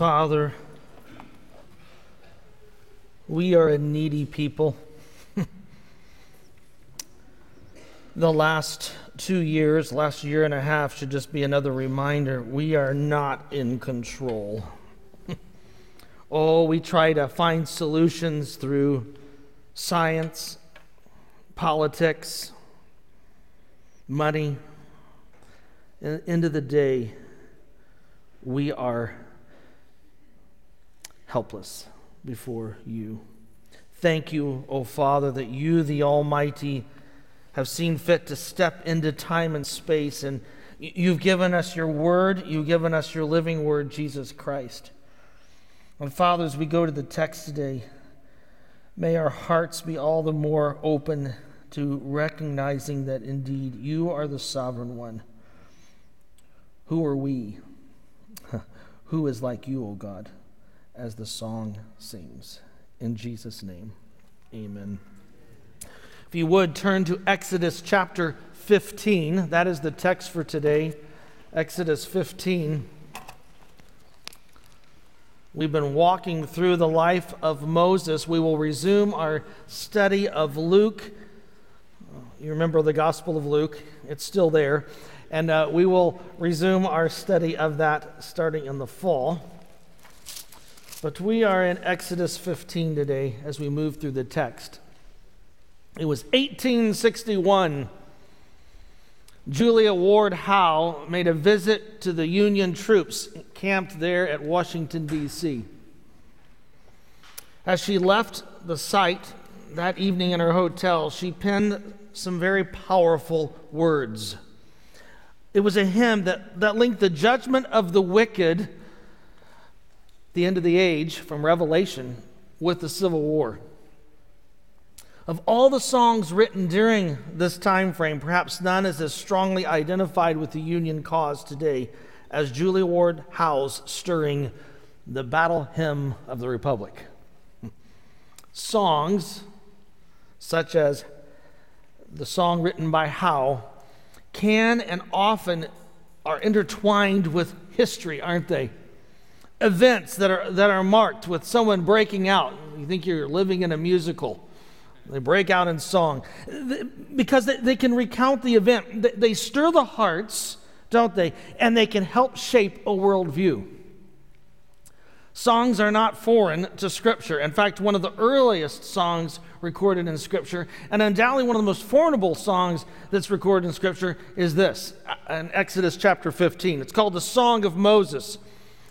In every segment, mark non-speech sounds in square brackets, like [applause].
Father, we are a needy people. [laughs] the last two years, last year and a half, should just be another reminder we are not in control. [laughs] oh, we try to find solutions through science, politics, money. And end of the day, we are helpless before you. Thank you, O Father, that you, the Almighty, have seen fit to step into time and space, and you've given us your word, you've given us your living word, Jesus Christ. And Father, as we go to the text today, may our hearts be all the more open to recognizing that indeed you are the sovereign one. Who are we? [laughs] Who is like you, O God, as the song sings? In Jesus' name, amen. If you would turn to Exodus chapter 15, that is the text for today. Exodus 15. We've been walking through the life of Moses. We will resume our study of Luke. You remember the Gospel of Luke, it's still there. And uh, we will resume our study of that starting in the fall. But we are in Exodus 15 today as we move through the text. It was 1861. Julia Ward Howe made a visit to the Union troops camped there at Washington, D.C. As she left the site that evening in her hotel, she penned some very powerful words. It was a hymn that, that linked the judgment of the wicked, the end of the age from Revelation, with the Civil War. Of all the songs written during this time frame, perhaps none is as strongly identified with the Union cause today as Julia Ward Howe's stirring the battle hymn of the Republic. Songs such as the song written by Howe can and often are intertwined with history, aren't they? Events that are, that are marked with someone breaking out. You think you're living in a musical they break out in song because they can recount the event. They stir the hearts, don't they? And they can help shape a worldview. Songs are not foreign to Scripture. In fact, one of the earliest songs recorded in Scripture, and undoubtedly one of the most formidable songs that's recorded in Scripture, is this uh, in Exodus chapter 15. It's called the Song of Moses.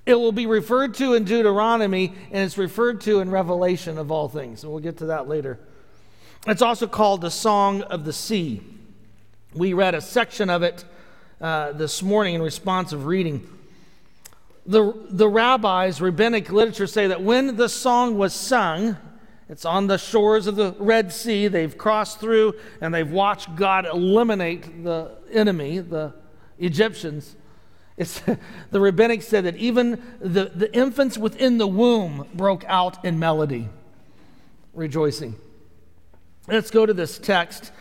It will be referred to in Deuteronomy, and it's referred to in Revelation of all things. And we'll get to that later. It's also called the Song of the Sea. We read a section of it uh, this morning in response of reading. The, the rabbis, rabbinic literature say that when the song was sung, it's on the shores of the Red Sea. They've crossed through and they've watched God eliminate the enemy, the Egyptians. It's, [laughs] the rabbinic said that even the, the infants within the womb broke out in melody, rejoicing. Let's go to this text.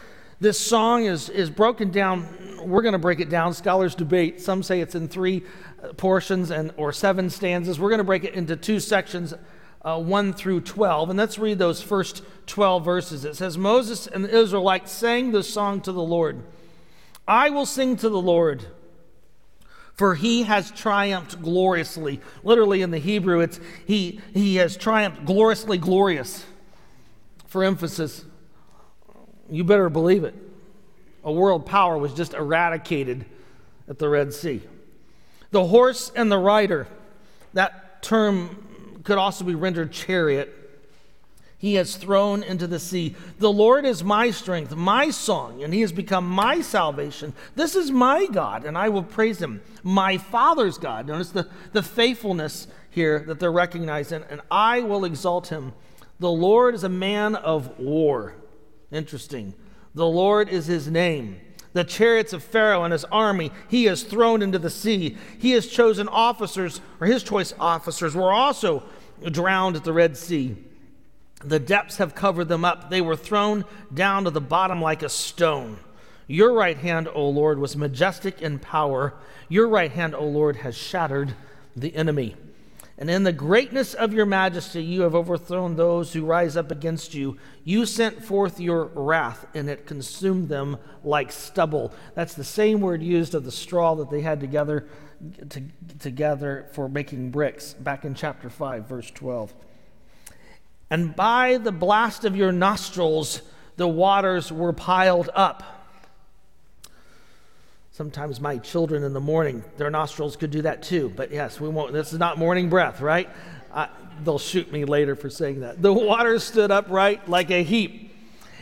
This song is, is broken down. We're going to break it down. Scholars debate. Some say it's in three uh, portions and or seven stanzas. We're going to break it into two sections, uh, 1 through 12. And let's read those first 12 verses. It says, Moses and the Israelites sang this song to the Lord. I will sing to the Lord, for he has triumphed gloriously. Literally in the Hebrew, it's he, he has triumphed gloriously glorious for emphasis. You better believe it. A world power was just eradicated at the Red Sea. The horse and the rider, that term could also be rendered chariot. He has thrown into the sea. The Lord is my strength, my song, and he has become my salvation. This is my God, and I will praise him. My Father's God. Notice the, the faithfulness here that they're recognizing, and I will exalt him. The Lord is a man of war. Interesting. The Lord is his name. The chariots of Pharaoh and his army he has thrown into the sea. He has chosen officers, or his choice officers were also drowned at the Red Sea. The depths have covered them up. They were thrown down to the bottom like a stone. Your right hand, O Lord, was majestic in power. Your right hand, O Lord, has shattered the enemy. And in the greatness of your majesty, you have overthrown those who rise up against you. You sent forth your wrath, and it consumed them like stubble. That's the same word used of the straw that they had together, to, together for making bricks, back in chapter 5, verse 12. And by the blast of your nostrils, the waters were piled up. Sometimes my children in the morning, their nostrils could do that too. But yes, we won't. This is not morning breath, right? Uh, they'll shoot me later for saying that. The waters stood upright like a heap,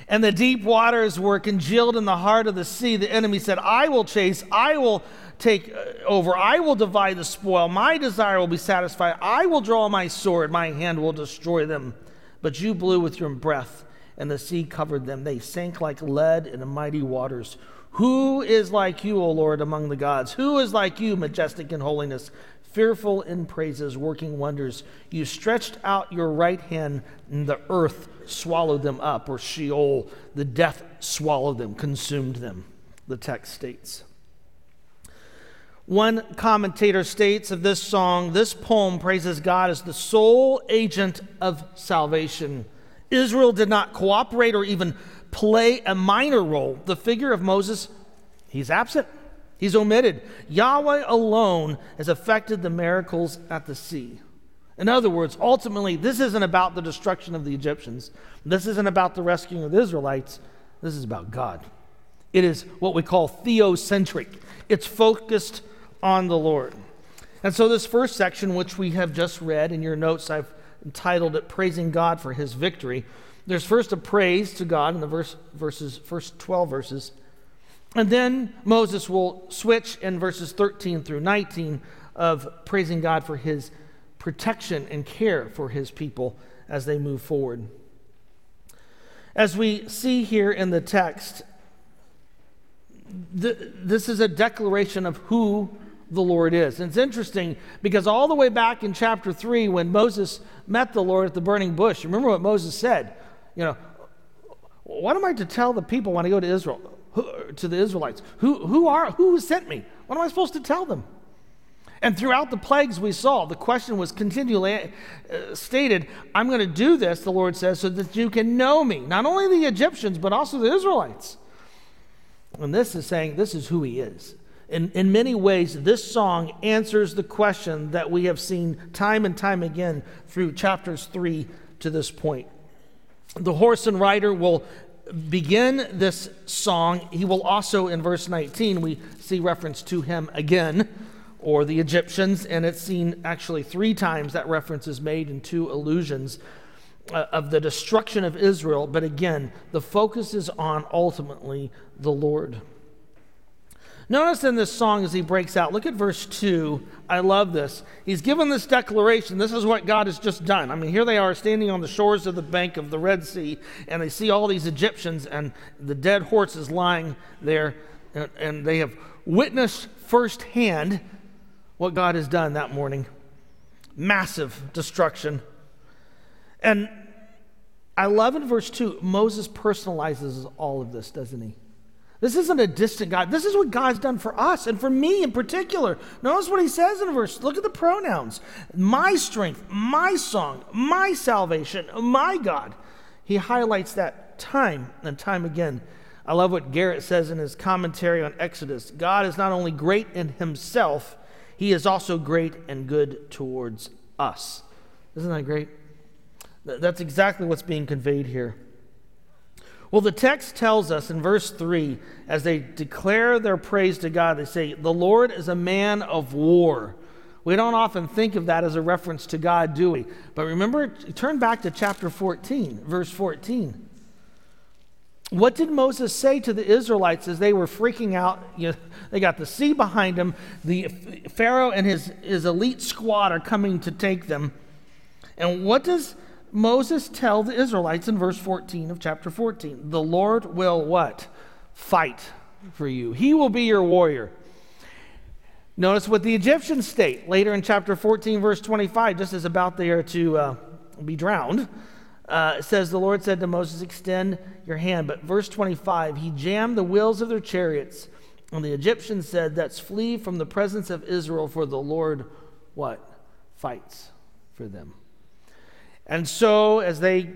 and the deep waters were congealed in the heart of the sea. The enemy said, I will chase, I will take uh, over, I will divide the spoil, my desire will be satisfied, I will draw my sword, my hand will destroy them. But you blew with your breath, and the sea covered them. They sank like lead in the mighty waters. Who is like you, O Lord, among the gods? Who is like you, majestic in holiness, fearful in praises, working wonders? You stretched out your right hand, and the earth swallowed them up, or Sheol, the death swallowed them, consumed them, the text states. One commentator states of this song this poem praises God as the sole agent of salvation. Israel did not cooperate or even play a minor role. The figure of Moses, he's absent, he's omitted. Yahweh alone has affected the miracles at the sea. In other words, ultimately, this isn't about the destruction of the Egyptians. This isn't about the rescuing of the Israelites. This is about God. It is what we call theocentric, it's focused on the Lord. And so, this first section, which we have just read in your notes, I've entitled it Praising God for His Victory. There's first a praise to God in the verse, verses, first 12 verses. And then Moses will switch in verses 13 through 19 of praising God for his protection and care for his people as they move forward. As we see here in the text, the, this is a declaration of who the Lord is. And it's interesting because all the way back in chapter 3, when Moses met the Lord at the burning bush, remember what Moses said? you know, what am I to tell the people when I go to Israel, to the Israelites? Who, who are, who sent me? What am I supposed to tell them? And throughout the plagues we saw, the question was continually uh, stated I'm going to do this, the Lord says, so that you can know me. Not only the Egyptians, but also the Israelites. And this is saying this is who he is. In, in many ways, this song answers the question that we have seen time and time again through chapters 3 to this point. The horse and rider will begin this song. He will also, in verse 19, we see reference to him again, or the Egyptians, and it's seen actually three times that reference is made in two allusions uh, of the destruction of Israel. But again, the focus is on ultimately the Lord. Notice in this song as he breaks out, look at verse 2. I love this. He's given this declaration. This is what God has just done. I mean, here they are standing on the shores of the bank of the Red Sea, and they see all these Egyptians and the dead horses lying there, and, and they have witnessed firsthand what God has done that morning massive destruction. And I love in verse 2, Moses personalizes all of this, doesn't he? This isn't a distant God. This is what God's done for us and for me in particular. Notice what he says in verse. Look at the pronouns my strength, my song, my salvation, my God. He highlights that time and time again. I love what Garrett says in his commentary on Exodus God is not only great in himself, he is also great and good towards us. Isn't that great? That's exactly what's being conveyed here. Well, the text tells us in verse 3, as they declare their praise to God, they say, The Lord is a man of war. We don't often think of that as a reference to God, do we? But remember, turn back to chapter 14, verse 14. What did Moses say to the Israelites as they were freaking out? You know, they got the sea behind them. The Pharaoh and his, his elite squad are coming to take them. And what does Moses tell the Israelites in verse 14 of chapter 14, the Lord will what? Fight for you. He will be your warrior. Notice what the Egyptians state later in chapter 14, verse 25, just as about there to uh, be drowned. Uh, it says, The Lord said to Moses, Extend your hand. But verse 25, he jammed the wheels of their chariots. And the Egyptians said, That's flee from the presence of Israel, for the Lord what? Fights for them. And so, as they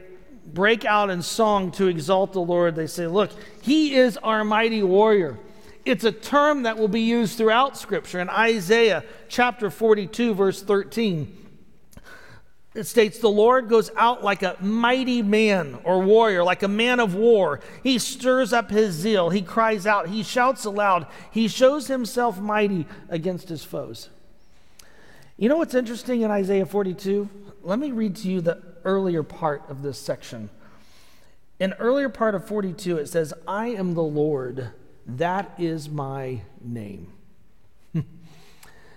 break out in song to exalt the Lord, they say, Look, He is our mighty warrior. It's a term that will be used throughout Scripture. In Isaiah chapter 42, verse 13, it states, The Lord goes out like a mighty man or warrior, like a man of war. He stirs up his zeal. He cries out. He shouts aloud. He shows himself mighty against his foes. You know what's interesting in Isaiah 42? Let me read to you the earlier part of this section. In earlier part of 42, it says, I am the Lord, that is my name. [laughs] the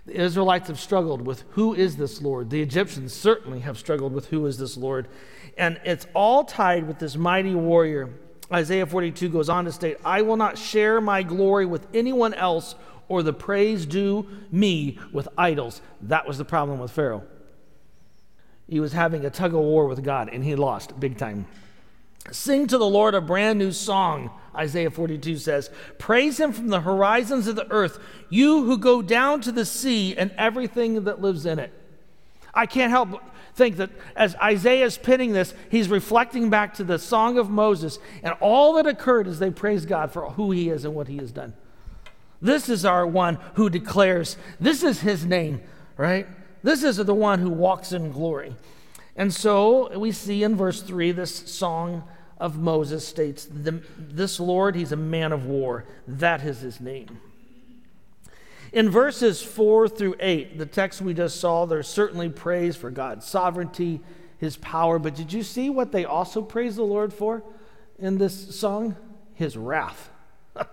Israelites have struggled with who is this Lord? The Egyptians certainly have struggled with who is this Lord. And it's all tied with this mighty warrior. Isaiah 42 goes on to state, I will not share my glory with anyone else or the praise due me with idols. That was the problem with Pharaoh. He was having a tug of war with God, and he lost big time. Sing to the Lord a brand new song, Isaiah 42 says. Praise him from the horizons of the earth, you who go down to the sea and everything that lives in it. I can't help but think that as Isaiah is penning this, he's reflecting back to the Song of Moses and all that occurred as they praised God for who he is and what he has done. This is our one who declares, this is his name, right? This is the one who walks in glory. And so we see in verse 3 this song of Moses states, This Lord, he's a man of war. That is his name. In verses 4 through 8, the text we just saw, there's certainly praise for God's sovereignty, his power. But did you see what they also praise the Lord for in this song? His wrath. [laughs]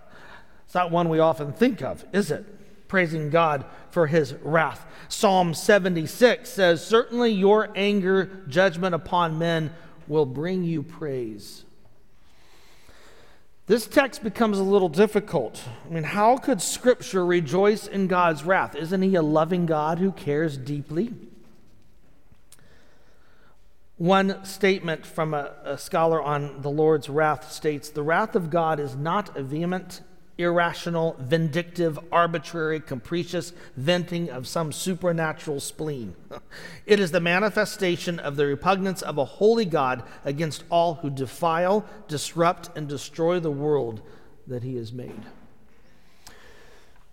It's not one we often think of, is it? Praising God for his wrath. Psalm 76 says, Certainly your anger, judgment upon men will bring you praise. This text becomes a little difficult. I mean, how could Scripture rejoice in God's wrath? Isn't He a loving God who cares deeply? One statement from a, a, scholar on the Lord's wrath states The wrath of God is not a vehement irrational, vindictive, arbitrary, capricious venting of some supernatural spleen. [laughs] It is the manifestation of the repugnance of a holy God against all who defile, disrupt, and destroy the world that he has made.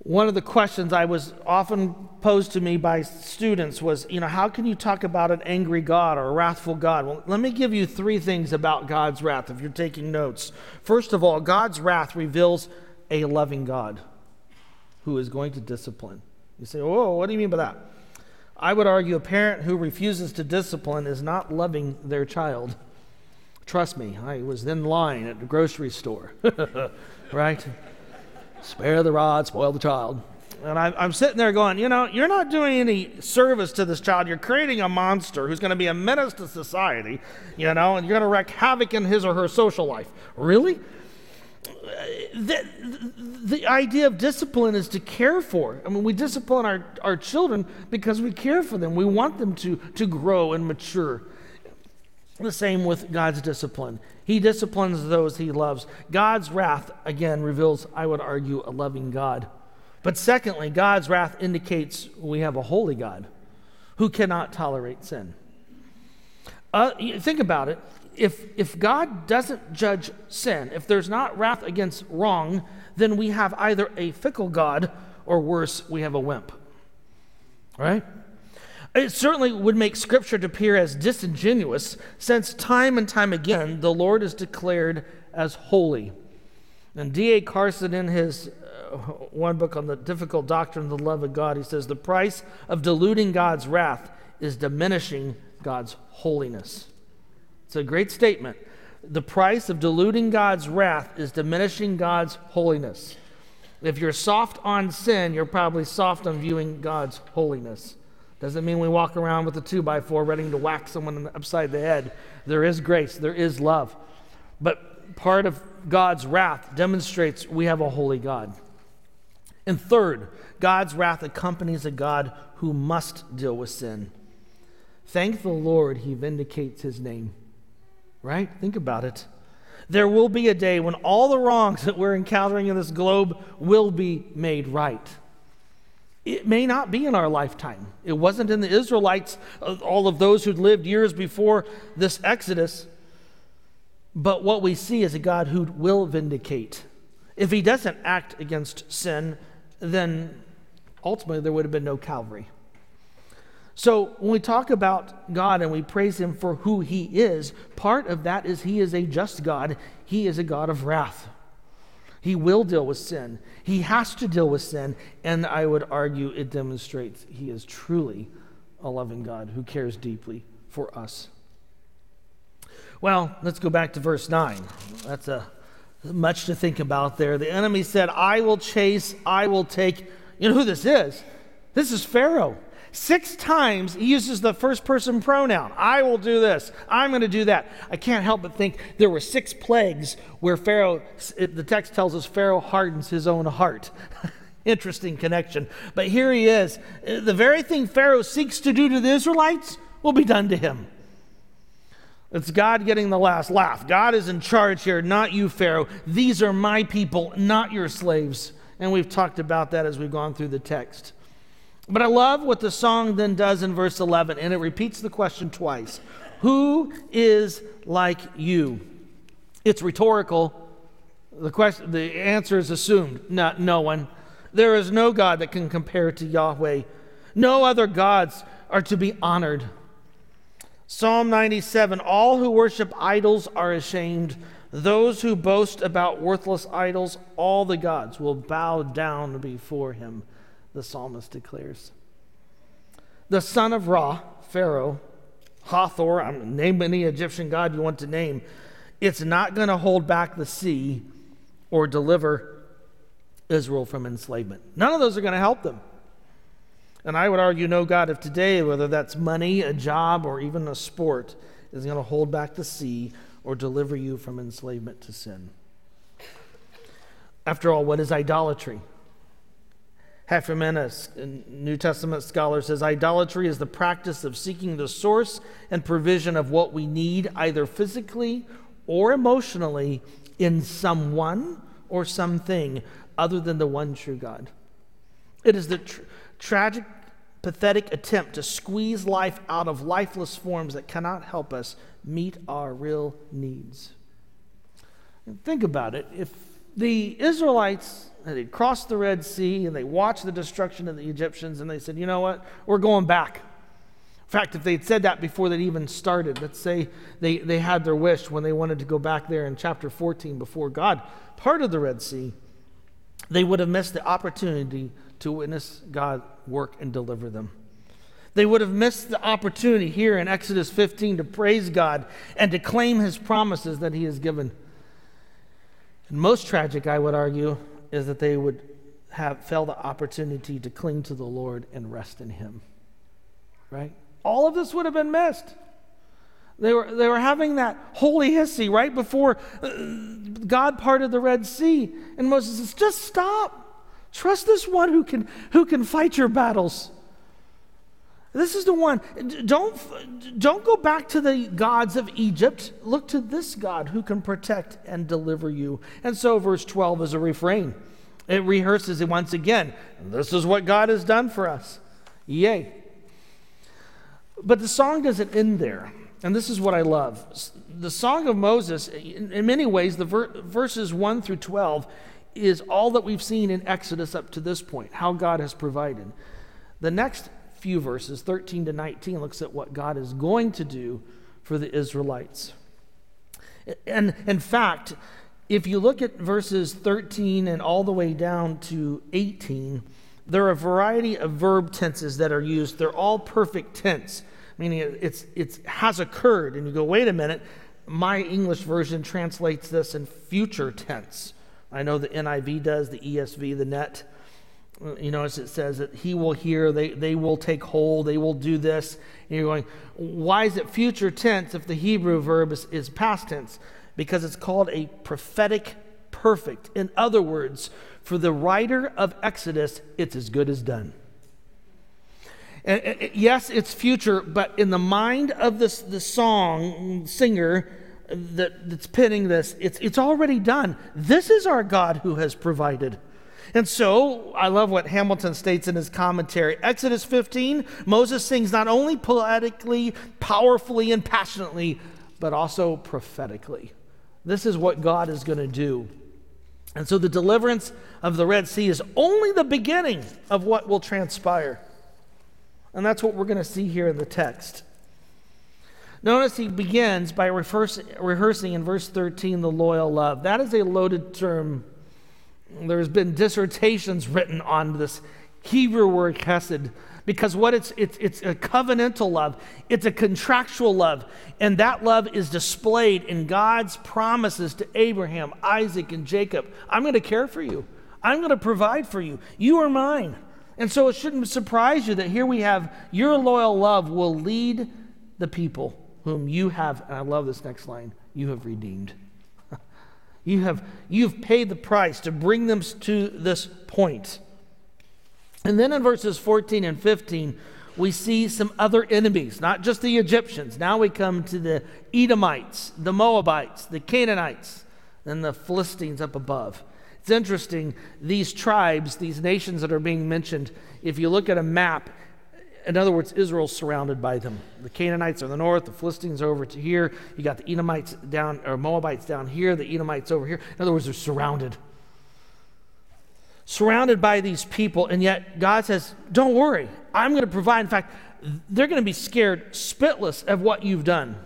One of the questions I was often posed to me by students was, you know, how can you talk about an angry God or a wrathful God? Well, let me give you three things about God's wrath if you're taking notes. First of all, God's wrath reveals a loving God who is going to discipline. You say, oh, what do you mean by that? I would argue a parent who refuses to discipline is not loving their child. Trust me, I was in line at the grocery store, [laughs] right? Spare the rod, spoil the child. And I, am sitting there going, you know, you're not doing any service to this child. You're creating a monster who's going to be a menace to society, you know, and you're going to wreak havoc in his or her social life. Really? The, the idea of discipline is to care for. I mean, we discipline our, our children because we care for them. We want them to, to grow and mature. The same with God's discipline. He disciplines those he loves. God's wrath, again, reveals, I would argue, a loving God. But secondly, God's wrath indicates we have a holy God who cannot tolerate sin. Uh, think about it if, if God doesn't judge sin, if there's not wrath against wrong, then we have either a fickle God or worse, we have a wimp. Right? It certainly would make Scripture appear as disingenuous, since time and time again the Lord is declared as holy. And D.A. Carson, in his uh, one book on the difficult doctrine of the love of God, he says the price of diluting God's wrath is diminishing God's holiness. It's a great statement. The price of diluting God's wrath is diminishing God's holiness. If you're soft on sin, you're probably soft on viewing God's holiness. Doesn't mean we walk around with a two by four ready to whack someone upside the head. There is grace, there is love. But part of God's wrath demonstrates we have a holy God. And third, God's wrath accompanies a God who must deal with sin. Thank the Lord, he vindicates his name right? Think about it. There will be a day when all the wrongs that we're encountering in this globe will be made right. It may not be in our lifetime. It wasn't in the Israelites, all of those who'd lived years before this Exodus. But what we see is a God who will vindicate. If he doesn't act against sin, then ultimately there would have been no Calvary. So when we talk about God and we praise him for who he is, part of that is he is a just God. He is a God of wrath. He will deal with sin. He has to deal with sin. And I would argue it demonstrates he is truly a loving God who cares deeply for us. Well, let's go back to verse 9. That's a much to think about there. The enemy said, I will chase, I will take. You know who this is? This is Pharaoh. Six times he uses the first person pronoun. I will do this. I'm going to do that. I can't help but think there were six plagues where Pharaoh, the text tells us Pharaoh hardens his own heart. [laughs] Interesting connection. But here he is. Uh, the very thing Pharaoh seeks to do to the Israelites will be done to him. It's God getting the last laugh. God is in charge here, not you, Pharaoh. These are my people, not your slaves. And we've talked about that as we've gone through the text. But I love what the song then does in verse 11, and it repeats the question twice Who is like you? It's rhetorical. The, question, the answer is assumed no, no one. There is no God that can compare to Yahweh. No other gods are to be honored. Psalm 97 All who worship idols are ashamed. Those who boast about worthless idols, all the gods will bow down before him the psalmist declares. The son of Ra, Pharaoh, Hathor, I'm name any Egyptian god you want to name, it's not going to hold back the sea or deliver Israel from enslavement. None of those are going to help them. And I would argue no God of today, whether that's money, a job, or even a sport, is going to hold back the sea or deliver you from enslavement to sin. After all, what is idolatry? Hefferman, a New Testament scholar, says idolatry is the practice of seeking the source and provision of what we need, either physically or emotionally, in someone or something other than the one true God. It is the tr- tragic, pathetic attempt to squeeze life out of lifeless forms that cannot help us meet our real needs. Think about it. If the Israelites they crossed the Red Sea and they watched the destruction of the Egyptians and they said, you know what? We're going back. In fact, if they'd said that before they'd even started, let's say they, they had their wish when they wanted to go back there in chapter 14 before God parted the Red Sea, they would have missed the opportunity to witness God work and deliver them. They would have missed the opportunity here in Exodus 15 to praise God and to claim his promises that he has given. And most tragic, I would argue, is that they would have fail the opportunity to cling to the Lord and rest in Him. Right? All of this would have been missed. They were, they were having that holy hissy right before uh, God parted the Red Sea. And Moses says, just stop. Trust this one who can, who can fight your battles. This is the one. Don't, don't go back to the gods of Egypt. Look to this God who can protect and deliver you. And so, verse 12 is a refrain. It rehearses it once again. This is what God has done for us. Yay. But the song doesn't end there. And this is what I love. The Song of Moses, in, many ways, the ver- verses 1 through 12, is all that we've seen in Exodus up to this point, how God has provided. The next few verses, 13 to 19, looks at what God is going to do for the Israelites. And in fact, if you look at verses 13 and all the way down to 18, there are a variety of verb tenses that are used. They're all perfect tense, meaning it's, it has occurred. And you go, wait a minute, my English version translates this in future tense. I know the NIV does, the ESV, the net you know, as it says that he will hear, they, they will take hold, they will do this. And you're going, why is it future tense if the Hebrew verb is, is past tense? Because it's called a prophetic perfect. In other words, for the writer of Exodus, it's as good as done. And, and, yes, it's future, but in the mind of this the song singer that, that's penning this, it's, it's already done. This is our God who has provided. And so, I love what Hamilton states in his commentary. Exodus 15, Moses sings not only poetically, powerfully, and passionately, but also prophetically. This is what God is going to do. And so, the deliverance of the Red Sea is only the beginning of what will transpire. And that's what we're going to see here in the text. Notice he begins by rehearsing in verse 13 the loyal love. That is a loaded term there's been dissertations written on this Hebrew word chesed because what it's, it's, it's a covenantal love, it's a contractual love, and that love is displayed in God's promises to Abraham, Isaac, and Jacob. I'm going to care for you, I'm going to provide for you. You are mine. And so it shouldn't surprise you that here we have your loyal love will lead the people whom you have, and I love this next line, you have redeemed. You have you've paid the price to bring them to this point. And then in verses 14 and 15, we see some other enemies, not just the Egyptians. Now we come to the Edomites, the Moabites, the Canaanites, and the Philistines up above. It's interesting, these tribes, these nations that are being mentioned, if you look at a map, in other words, Israel's surrounded by them. The Canaanites are in the north, the Philistines are over to here. You got the Edomites down, or Moabites down here, the Edomites over here. In other words, they're surrounded. Surrounded by these people, and yet God says, Don't worry, I'm going to provide. In fact, they're going to be scared spitless of what you've done.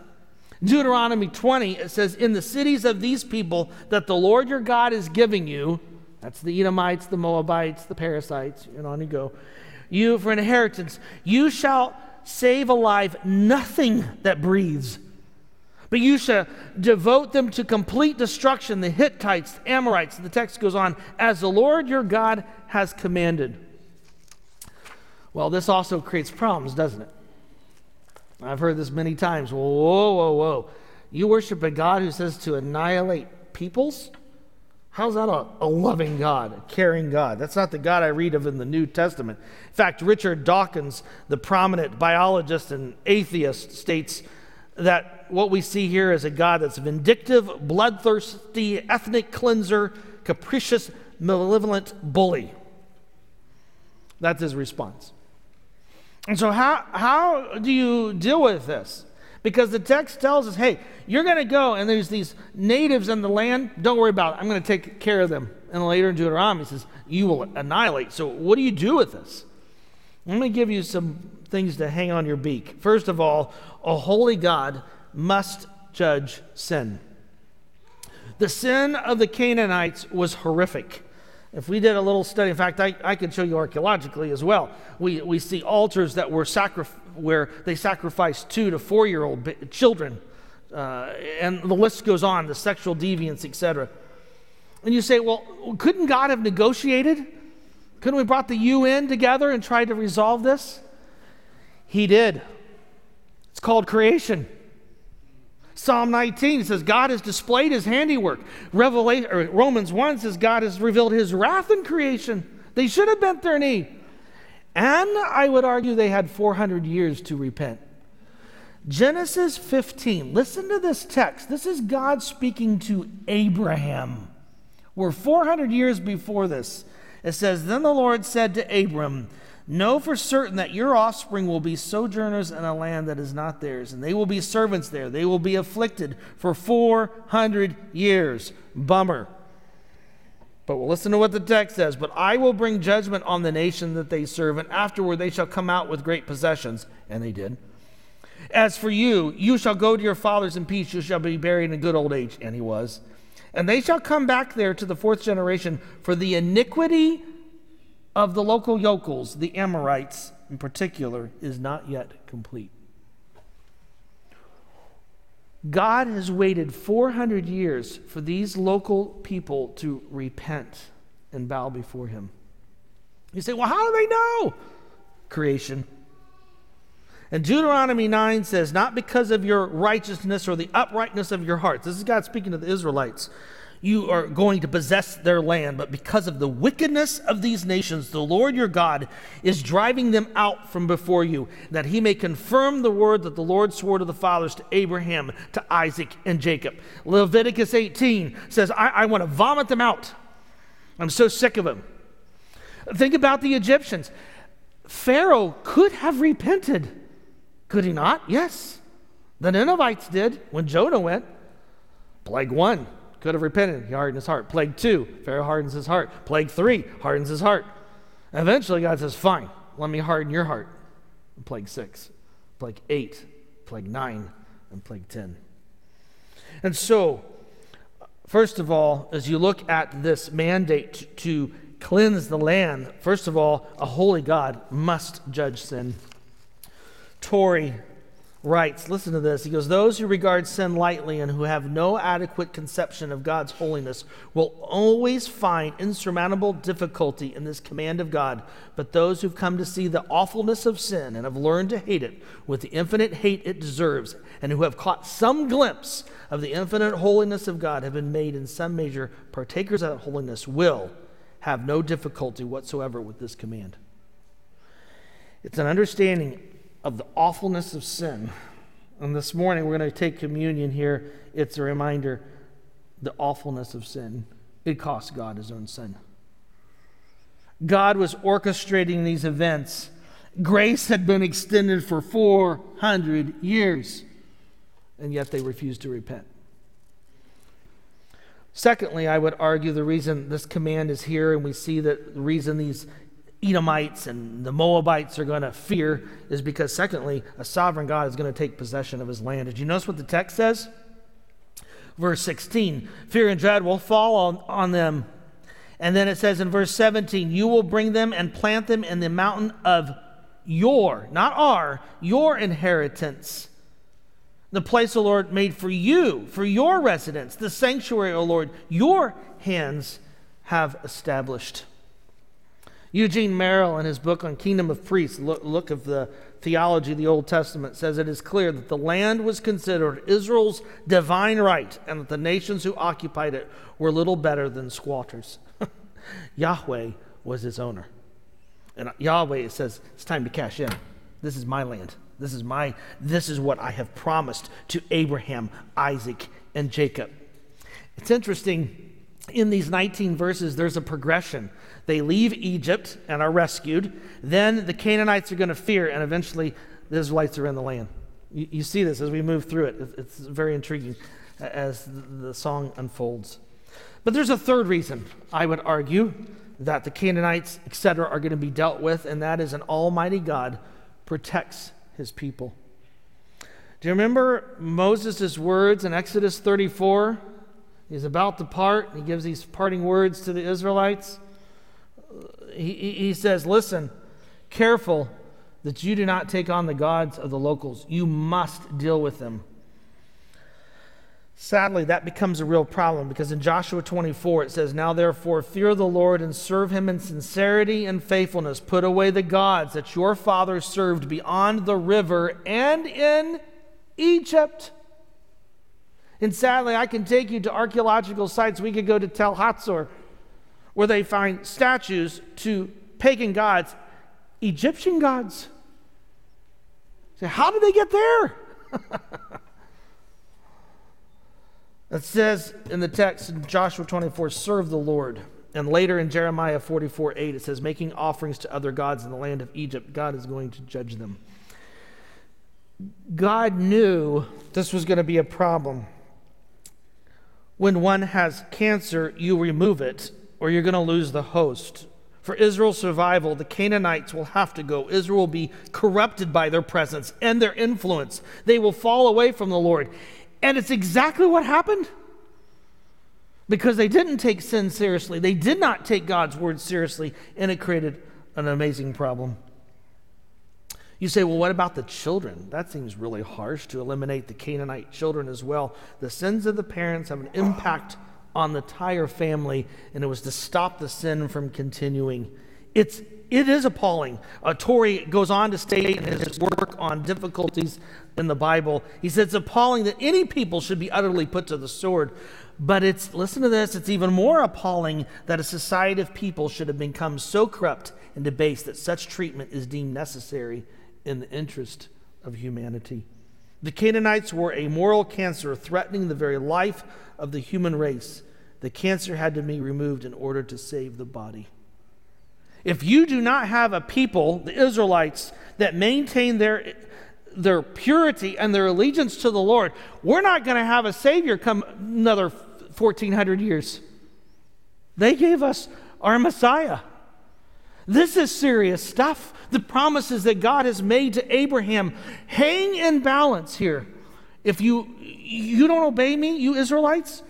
Deuteronomy 20, it says, In the cities of these people that the Lord your God is giving you, that's the Edomites, the Moabites, the Perizzites, and on you go you for inheritance. You shall save alive nothing that breathes, but you shall devote them to complete destruction the Hittites, the Amorites. The text goes on, as the Lord your God has commanded. Well, this also creates problems, doesn't it? I've heard this many times. Whoa, whoa, whoa, whoa. You worship a God who says to annihilate peoples? How's that a, a, loving God, a caring God? That's not the God I read of in the New Testament. In fact, Richard Dawkins, the prominent biologist and atheist, states that what we see here is a God that's vindictive, bloodthirsty, ethnic cleanser, capricious, malevolent bully. That's his response. And so, how, how do you deal with this? Because the text tells us, hey, you're going to go and there's these natives in the land. Don't worry about it. I'm going to take care of them. And later in Deuteronomy, he says, you will annihilate. So what do you do with this? Let me give you some things to hang on your beak. First of all, a holy God must judge sin. The sin of the Canaanites was horrific. If we did a little study, in fact, I, I could show you archaeologically as well. We, we see altars that were sacrificed where they sacrificed two to four year old children. Uh, and the list goes on the sexual deviance, etc. And you say, well, couldn't God have negotiated? Couldn't we brought the UN together and tried to resolve this? He did. It's called creation. Psalm 19 says God has displayed his handiwork. Revelation, Romans 1 says God has revealed his wrath in creation. They should have bent their knee. And I would argue they had 400 years to repent. Genesis 15, listen to this text. This is God speaking to Abraham. We're 400 years before this. It says, Then the Lord said to Abram, Know for certain that your offspring will be sojourners in a land that is not theirs, and they will be servants there. They will be afflicted for 400 years. Bummer. But we'll listen to what the text says. But I will bring judgment on the nation that they serve, and afterward they shall come out with great possessions. And they did. As for you, you shall go to your fathers in peace. You shall be buried in a good old age. And he was. And they shall come back there to the fourth generation, for the iniquity of the local yokels, the Amorites in particular, is not yet complete. God has waited 400 years for these local people to repent and bow before Him. You say, well, how do they know? Creation. And Deuteronomy 9 says, Not because of your righteousness or the uprightness of your hearts. This is God speaking to the Israelites you are going to possess their land, but because of the wickedness of these nations, the Lord your God is driving them out from before you, that he may confirm the word that the Lord swore to the fathers, to Abraham, to Isaac, and Jacob. Leviticus 18 says, I, I want to vomit them out. I'm so sick of them. Think about the Egyptians. Pharaoh could have repented, could he not? Yes. The Ninevites did when Jonah went. Plague one, could have repented. He hardened his heart. Plague two, Pharaoh hardens his heart. Plague three, hardens his heart. Eventually, God says, Fine, let me harden your heart. Plague six, plague eight, plague nine, and plague ten. And so, first of all, as you look at this mandate to, cleanse the land, first of all, a holy God must judge sin. Torrey writes, listen to this. He goes, Those who regard sin lightly and who have no adequate conception of God's holiness will always find insurmountable difficulty in this command of God. But those who've come to see the awfulness of sin and have learned to hate it with the infinite hate it deserves, and who have caught some glimpse of the infinite holiness of God, have been made in some measure partakers of that holiness, will have no difficulty whatsoever with this command. It's an understanding of the awfulness of sin. And this morning we're going to take communion here. It's a reminder the awfulness of sin. It cost God his own son. God was orchestrating these events. Grace had been extended for 400 years, and yet they refused to repent. Secondly, I would argue the reason this command is here, and we see that the reason these Edomites and the Moabites are going to fear is because, secondly, a sovereign God is going to take possession of his land. Did you notice what the text says? Verse 16 Fear and dread will fall on, on them. And then it says in verse 17, You will bring them and plant them in the mountain of your, not our, your inheritance. The place, O Lord, made for you, for your residence, the sanctuary, O Lord, your hands have established. Eugene Merrill, in his book on Kingdom of Priests, look, look of the theology of the Old Testament, says it is clear that the land was considered Israel's divine right and that the nations who occupied it were little better than squatters. [laughs] Yahweh was his owner. And Yahweh says, it's time to cash in. This is my land. This is my this is what I have promised to Abraham, Isaac, and Jacob. It's interesting in these 19 verses there's a progression they leave Egypt and are rescued. Then the Canaanites are going to fear, and eventually the Israelites are in the land. You, you see this as we move through it. It's very intriguing as the song unfolds. But there's a third reason, I would argue, that the Canaanites, etc., are going to be dealt with, and that is an almighty God protects his people. Do you remember Moses' words in Exodus 34? He's about to part. He gives these parting words to the Israelites he, he says, Listen, careful that you do not take on the gods of the locals. You must deal with them. Sadly, that becomes a real problem because in Joshua 24 it says, Now therefore fear the Lord and serve him in sincerity and faithfulness. Put away the gods that your fathers served beyond the river and in Egypt. And sadly, I can take you to archaeological sites. We could go to Tel Hatzor where they find statues to pagan gods, Egyptian gods. So, how did they get there? [laughs] it says in the text in Joshua 24, serve the Lord. And later in Jeremiah 44 8, it says, making offerings to other gods in the land of Egypt, God is going to judge them. God knew this was going to be a problem. When one has cancer, you remove it or you're going to lose the host. For Israel's survival, the Canaanites will have to go. Israel will be corrupted by their presence and their influence. They will fall away from the Lord. And it's exactly what happened. Because they didn't take sin seriously, they did not take God's word seriously, and it created an amazing problem. You say, well, what about the children? That seems really harsh to eliminate the Canaanite children as well. The sins of the parents have an impact on the entire family, and it was to stop the sin from continuing. It's, it is appalling. Uh, Torrey goes on to state in his work on difficulties in the Bible, he says it's appalling that any people should be utterly put to the sword. But it's, listen to this, it's even more appalling that a society of people should have become so corrupt and debased that such treatment is deemed necessary in the interest of humanity. The Canaanites were a moral cancer threatening the very life of the human race. The cancer had to be removed in order to save the body. If you do not have a people, the Israelites, that maintain their, their purity and their allegiance to the Lord, we're not going to have a Savior come another 1400 years. They gave us our Messiah. This is serious stuff. The promises that God has made to Abraham hang in balance here. If you you don't obey me, you Israelites.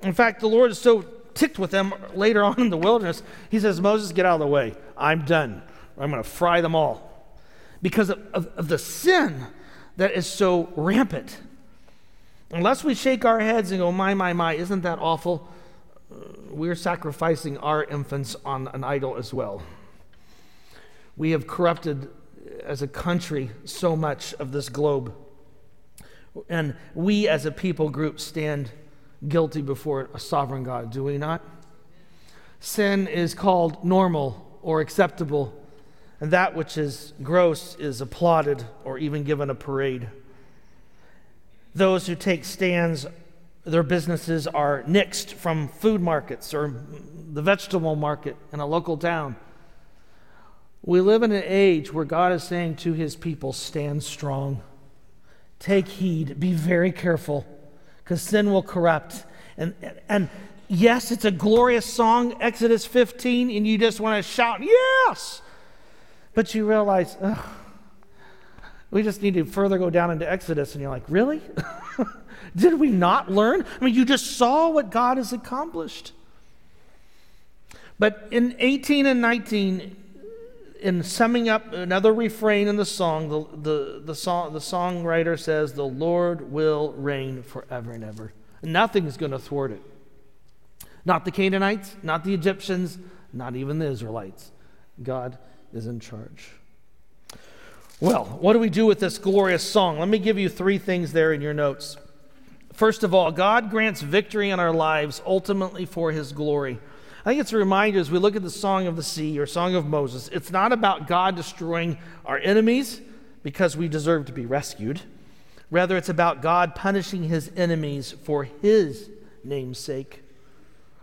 In fact, the Lord is so ticked with them later on in the wilderness. He says, Moses, get out of the way. I'm done. I'm going to fry them all. Because of, of, of the sin that is so rampant. Unless we shake our heads and go, my, my, my, isn't that awful? Uh, we're sacrificing our infants on an idol as well. We have corrupted as a country so much of this globe. And we as a people group stand guilty before a sovereign God, do we not? Sin is called normal or acceptable, and that which is gross is applauded or even given a parade. Those who take stands, their businesses are nixed from food markets or the vegetable market in a local town. We live in an age where God is saying to his people, Stand strong. Take heed, be very careful, because sin will corrupt. And, and yes, it's a glorious song, Exodus 15, and you just want to shout, Yes! But you realize, we just need to further go down into Exodus, and you're like, Really? [laughs] Did we not learn? I mean, you just saw what God has accomplished. But in 18 and 19, in summing up another refrain in the song, the, the, the, song, the songwriter says, The Lord will reign forever and ever. Nothing is going to thwart it. Not the Canaanites, not the Egyptians, not even the Israelites. God is in charge. Well, what do we do with this glorious song? Let me give you three things there in your notes. First of all, God grants victory in our lives ultimately for his glory. I think it's a reminder as we look at the Song of the Sea or Song of Moses, it's not about God destroying our enemies because we deserve to be rescued. Rather, it's about God punishing his enemies for his name's sake.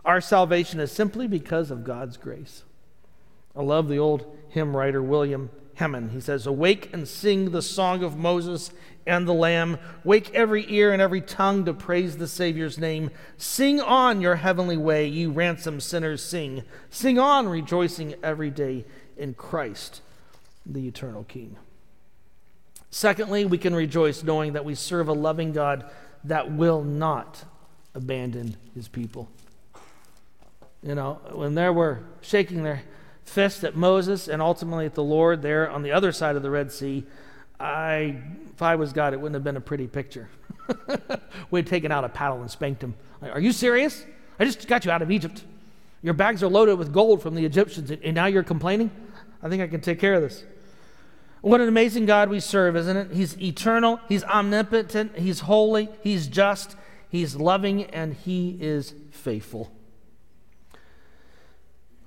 Our salvation is simply because of God's grace. I love the old hymn writer William Hammond. He says, Awake and sing the song of Moses and the Lamb. Wake every ear and every tongue to praise the Savior's name. Sing on your heavenly way, you ransomed sinners, sing. Sing on, rejoicing every day in Christ, the eternal King. Secondly, we can rejoice knowing that we serve a loving God that will not abandon his people. You know, when they were shaking their fists at Moses and ultimately at the Lord there on the other side of the Red Sea, I, if I was God, it wouldn't have been a pretty picture. [laughs] We'd taken out a paddle and spanked him. Like, Are you serious? I just got you out of Egypt. Your bags are loaded with gold from the Egyptians, and now you're complaining? I think I can take care of this. What an amazing God we serve, isn't it? He's eternal, He's omnipotent, He's holy, He's just, He's loving, and He is faithful.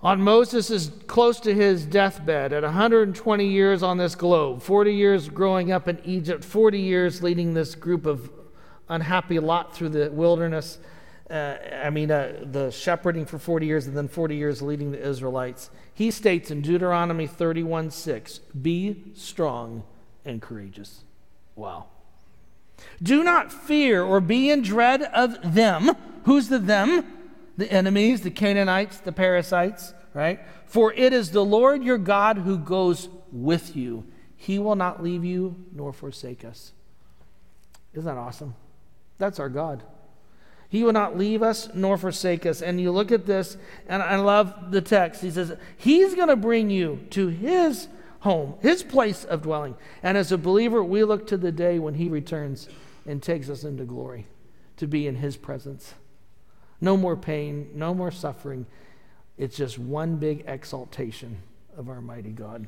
On Moses is close to his deathbed at 120 years on this globe, 40 years growing up in Egypt, 40 years leading this group of unhappy lot through the wilderness. Uh, I mean, uh, the shepherding for 40 years and then 40 years leading the Israelites. He states in Deuteronomy 31 6, Be strong and courageous. Wow. Do not fear or be in dread of them. Who's the them? The enemies, the Canaanites, the Perizzites, right? For it is the Lord your God who goes with you. He will not leave you nor forsake us. Isn't that awesome? That's our God. He will not leave us nor forsake us. And you look at this, and I love the text. He says, He's going to bring you to His home, His place of dwelling. And as a believer, we look to the day when He returns and takes us into glory to be in His presence. No more pain, no more suffering. It's just one big exaltation of our mighty God.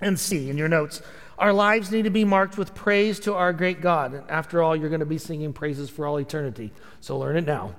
And C, in your notes, our lives need to be marked with praise to our great God. And after all, you're going to be singing praises for all eternity, so learn it now.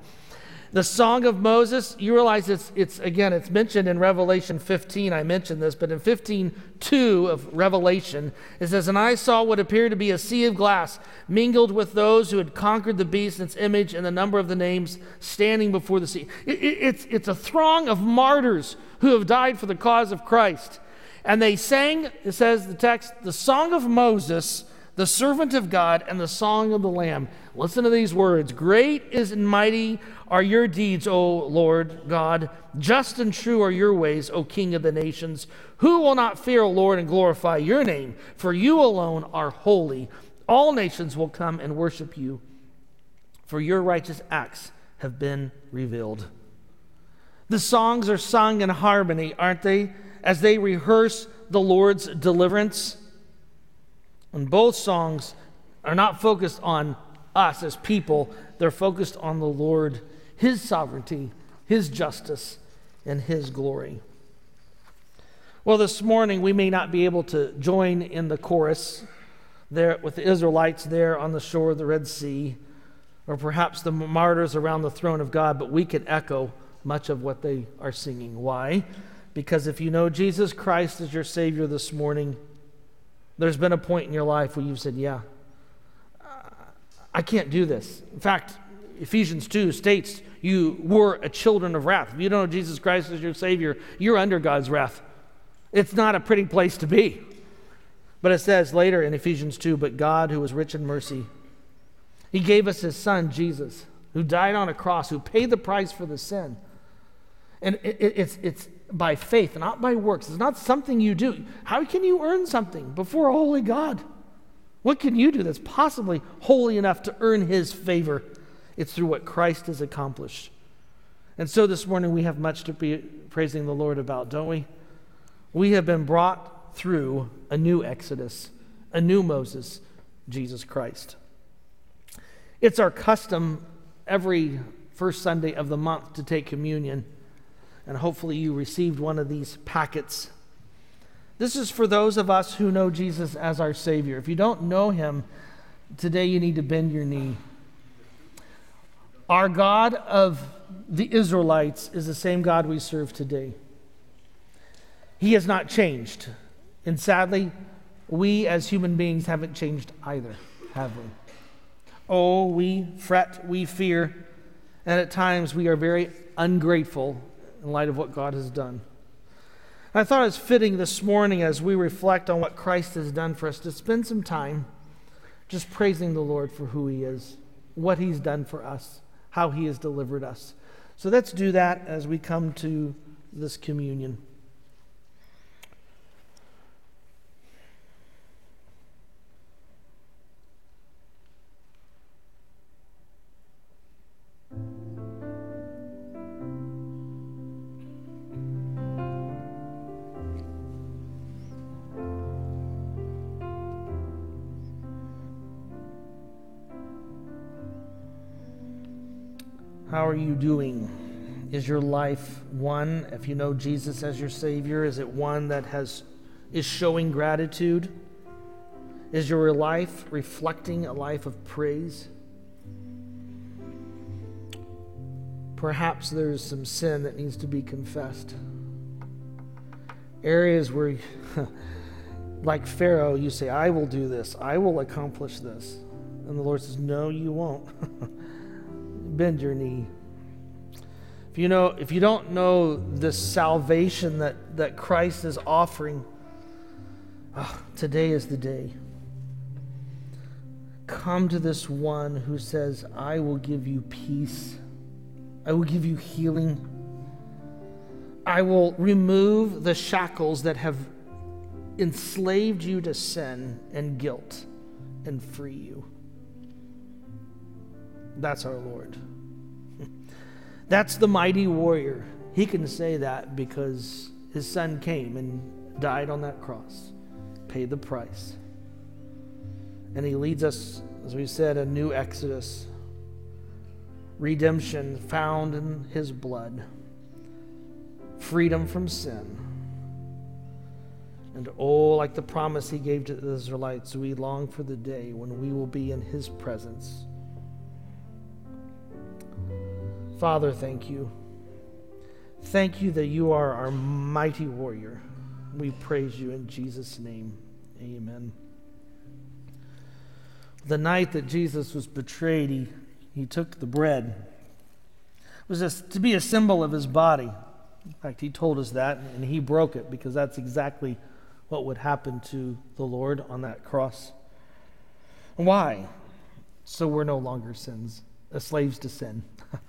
The Song of Moses, you realize it's, it's again, it's mentioned in Revelation 15. I mentioned this, but in 15 2 of Revelation, it says, And I saw what appeared to be a sea of glass mingled with those who had conquered the beast and its image and the number of the names standing before the sea. It, it, it's, it's a throng of martyrs who have died for the cause of Christ. And they sang, it says the text, the song of Moses the servant of God, and the song of the Lamb. Listen to these words Great is and mighty are your deeds, O Lord God. Just and true are your ways, O King of the nations. Who will not fear, O Lord, and glorify your name? For you alone are holy. All nations will come and worship you, for your righteous acts have been revealed. The songs are sung in harmony, aren't they? As they rehearse the Lord's deliverance. Both songs are not focused on us as people, they're focused on the Lord, His sovereignty, His justice, and His glory. Well, this morning we may not be able to join in the chorus there with the Israelites there on the shore of the Red Sea, or perhaps the martyrs around the throne of God, but we can echo much of what they are singing. Why? Because if you know Jesus Christ as your Savior this morning, there's been a point in your life where you've said, Yeah, I can't do this. In fact, Ephesians 2 states you were a children of wrath. If you don't know Jesus Christ as your Savior, you're under God's wrath. It's not a pretty place to be. But it says later in Ephesians 2 But God, who was rich in mercy, He gave us His Son, Jesus, who died on a cross, who paid the price for the sin. And it, it, it's, it's by faith, not by works. It's not something you do. How can you earn something before a holy God? What can you do that's possibly holy enough to earn his favor? It's through what Christ has accomplished. And so this morning we have much to be praising the Lord about, don't we? We have been brought through a new Exodus, a new Moses, Jesus Christ. It's our custom every first Sunday of the month to take communion and hopefully you received one of these packets. This is for those of us who know Jesus as our Savior. If you don't know Him, today you need to bend your knee. Our God of the Israelites is the same God we serve today. He has not changed. And sadly, we as human beings haven't changed either, have we? Oh, we fret, we fear, and at times we are very ungrateful in light of what God has done. I thought it was fitting this morning as we reflect on what Christ has done for us to spend some time just praising the Lord for who He is, what He's done for us, how He has delivered us. So let's do that as we come to this communion. How are you doing? Is your life one, if you know Jesus as your Savior, is it one that has is showing gratitude? Is your life reflecting a life of praise? Perhaps there's some sin that needs to be confessed. Areas where, [laughs] like Pharaoh, you say, I will do this, I will accomplish this. And the Lord says, No, you won't. [laughs] bend your knee. If you know, if you don't know the salvation that, that Christ is offering, oh, today is the day. Come to this one who says, I will give you peace. I will give you healing. I will remove the shackles that have enslaved you to sin and guilt and free you. That's our Lord. That's the mighty warrior. He can say that because his son came and died on that cross, paid the price. And he leads us, as we said, a new exodus, redemption found in his blood, freedom from sin. And oh, like the promise he gave to the Israelites, we long for the day when we will be in his presence Father, thank you. Thank you that you are our mighty warrior. We praise you in Jesus' name. Amen. The night that Jesus was betrayed, he, he took the bread. It was just to be a symbol of his body. In fact, he told us that, and he broke it because that's exactly what would happen to the Lord on that cross. Why? So we're no longer sins, uh, slaves to sin. [laughs]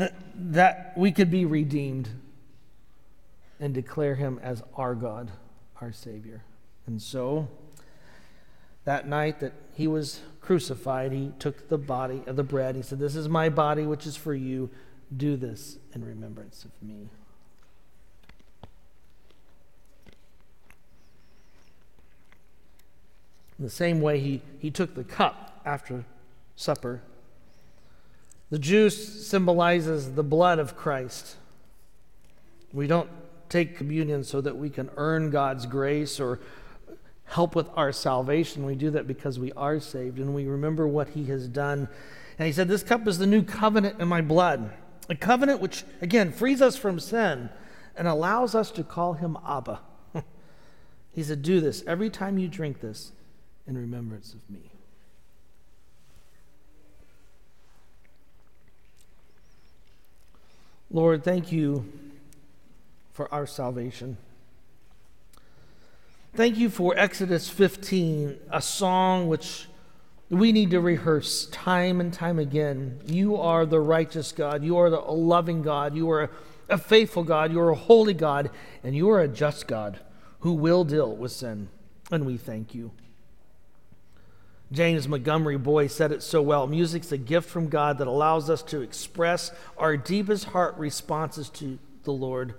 that, that we could be redeemed and declare him as our God, our Savior. And so, that night that he was crucified, he took the body of the bread. He said, This is my body, which is for you. Do this in remembrance of me. In the same way, he, he took the cup after supper. The juice symbolizes the blood of Christ. We don't take communion so that we can earn God's grace or help with our salvation. We do that because we are saved and we remember what He has done. And He said, This cup is the new covenant in my blood. A covenant which, again, frees us from sin and allows us to call Him Abba. [laughs] he said, Do this every time you drink this in remembrance of me. Lord, thank you for our salvation. Thank you for Exodus 15, a song which we need to rehearse time and time again. You are the righteous God. You are the loving God. You are a faithful God. You are a holy God. And you are a just God who will deal with sin. And we thank you. James Montgomery Boice said it so well music's a gift from God that allows us to express our deepest heart responses to the Lord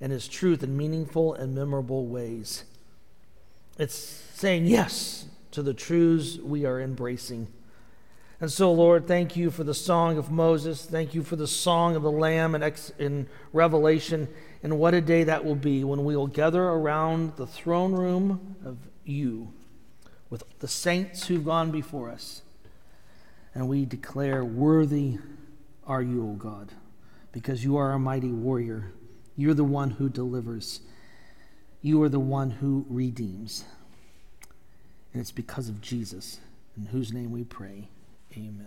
and His truth in meaningful and memorable ways. It's saying yes to the truths we are embracing. And so, Lord, thank you for the song of Moses. Thank you for the song of the Lamb in, Ex- in Revelation. And what a day that will be when we will gather around the throne room of you with the saints who've gone before us. And we declare, Worthy are you, O God, because you are a mighty warrior. You're the one who delivers, you are the one who redeems. And it's because of Jesus, in whose name we pray. Amen.